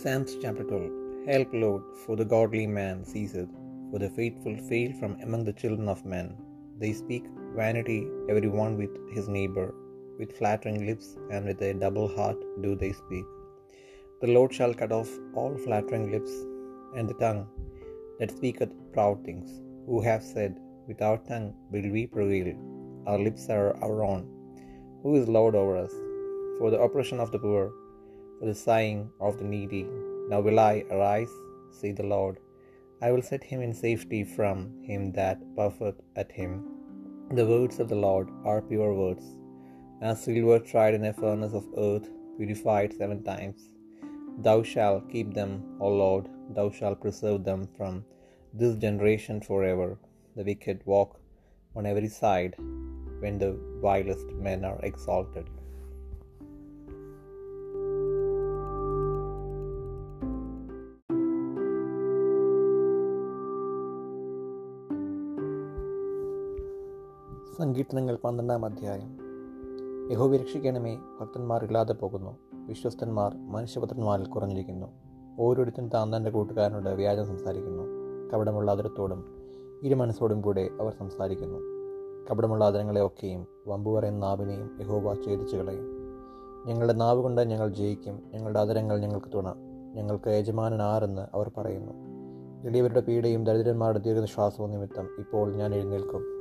Psalms chapter 12 Help, Lord, for the godly man ceaseth, for the faithful fail from among the children of men. They speak vanity every one with his neighbor, with flattering lips and with a double heart do they speak. The Lord shall cut off all flattering lips, and the tongue that speaketh proud things, who have said, With our tongue will we prevail, our lips are our own. Who is Lord over us? For the oppression of the poor, the sighing of the needy. Now will I arise, say the Lord. I will set him in safety from him that puffeth at him. The words of the Lord are pure words, as silver tried in a furnace of earth, purified seven times. Thou shalt keep them, O Lord, thou shalt preserve them from this generation forever. The wicked walk on every side when the vilest men are exalted. സങ്കീർത്തനങ്ങൾ പന്ത്രണ്ടാം അധ്യായം. യഹോവി രക്ഷിക്കണമേ ഭക്തന്മാർ ഇല്ലാതെ പോകുന്നു. വിശ്വസ്തന്മാർ മനുഷ്യപുത്രന്മാരിൽ കുറഞ്ഞിരിക്കുന്നു. ഓരോരുത്തരും താൻ തന്റെ കൂട്ടുകാരനോട് വ്യാജം സംസാരിക്കുന്നു. കപടമുള്ള അതിരത്തോടും ഇരുമനസ്സോടും കൂടെ അവർ സംസാരിക്കുന്നു. കപടമുള്ള അതിരങ്ങളെ ഒക്കെയും വമ്പു പറയുന്ന നാവിനെയും യഹോവ ഛേദിച്ചു കളയും. ഞങ്ങളുടെ നാവ് കൊണ്ട് ഞങ്ങൾ ജയിക്കും. ഞങ്ങളുടെ അതിരങ്ങൾ ഞങ്ങൾക്ക് തുണ. ഞങ്ങൾക്ക് യജമാനൻ ആരെന്ന് അവർ പറയുന്നു. എളിയവരുടെ പീഡയും ദരിദ്രന്മാരുടെ ദീർഘശ്വാസവും നിമിത്തം ഇപ്പോൾ ഞാൻ എഴുന്നേൽക്കും.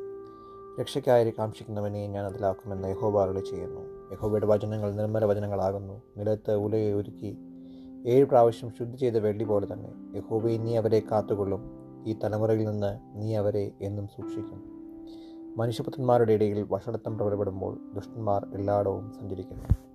രക്ഷയ്ക്കായി കാക്ഷിക്കുന്നവനെ ഞാൻ അതിലാക്കുമെന്ന് യഹോബാറുകൾ ചെയ്യുന്നു. യഹോബയുടെ വചനങ്ങൾ നിർമ്മല വചനങ്ങളാകുന്നു. നിലത്ത് ഉലയെ ഒരുക്കി ഏഴ് പ്രാവശ്യം ശുദ്ധി ചെയ്ത വെള്ളി പോലെ തന്നെ. യഹോബയെ നീ അവരെ കാത്തുകൊള്ളും. ഈ തലമുറയിൽ നിന്ന് നീ അവരെ എന്നും സൂക്ഷിക്കും. മനുഷ്യപുത്രന്മാരുടെ ഇടയിൽ വഷളത്വം പ്രബലപ്പെടുമ്പോൾ ദുഷ്ടന്മാർ എല്ലായിടവും സഞ്ചരിക്കുന്നു.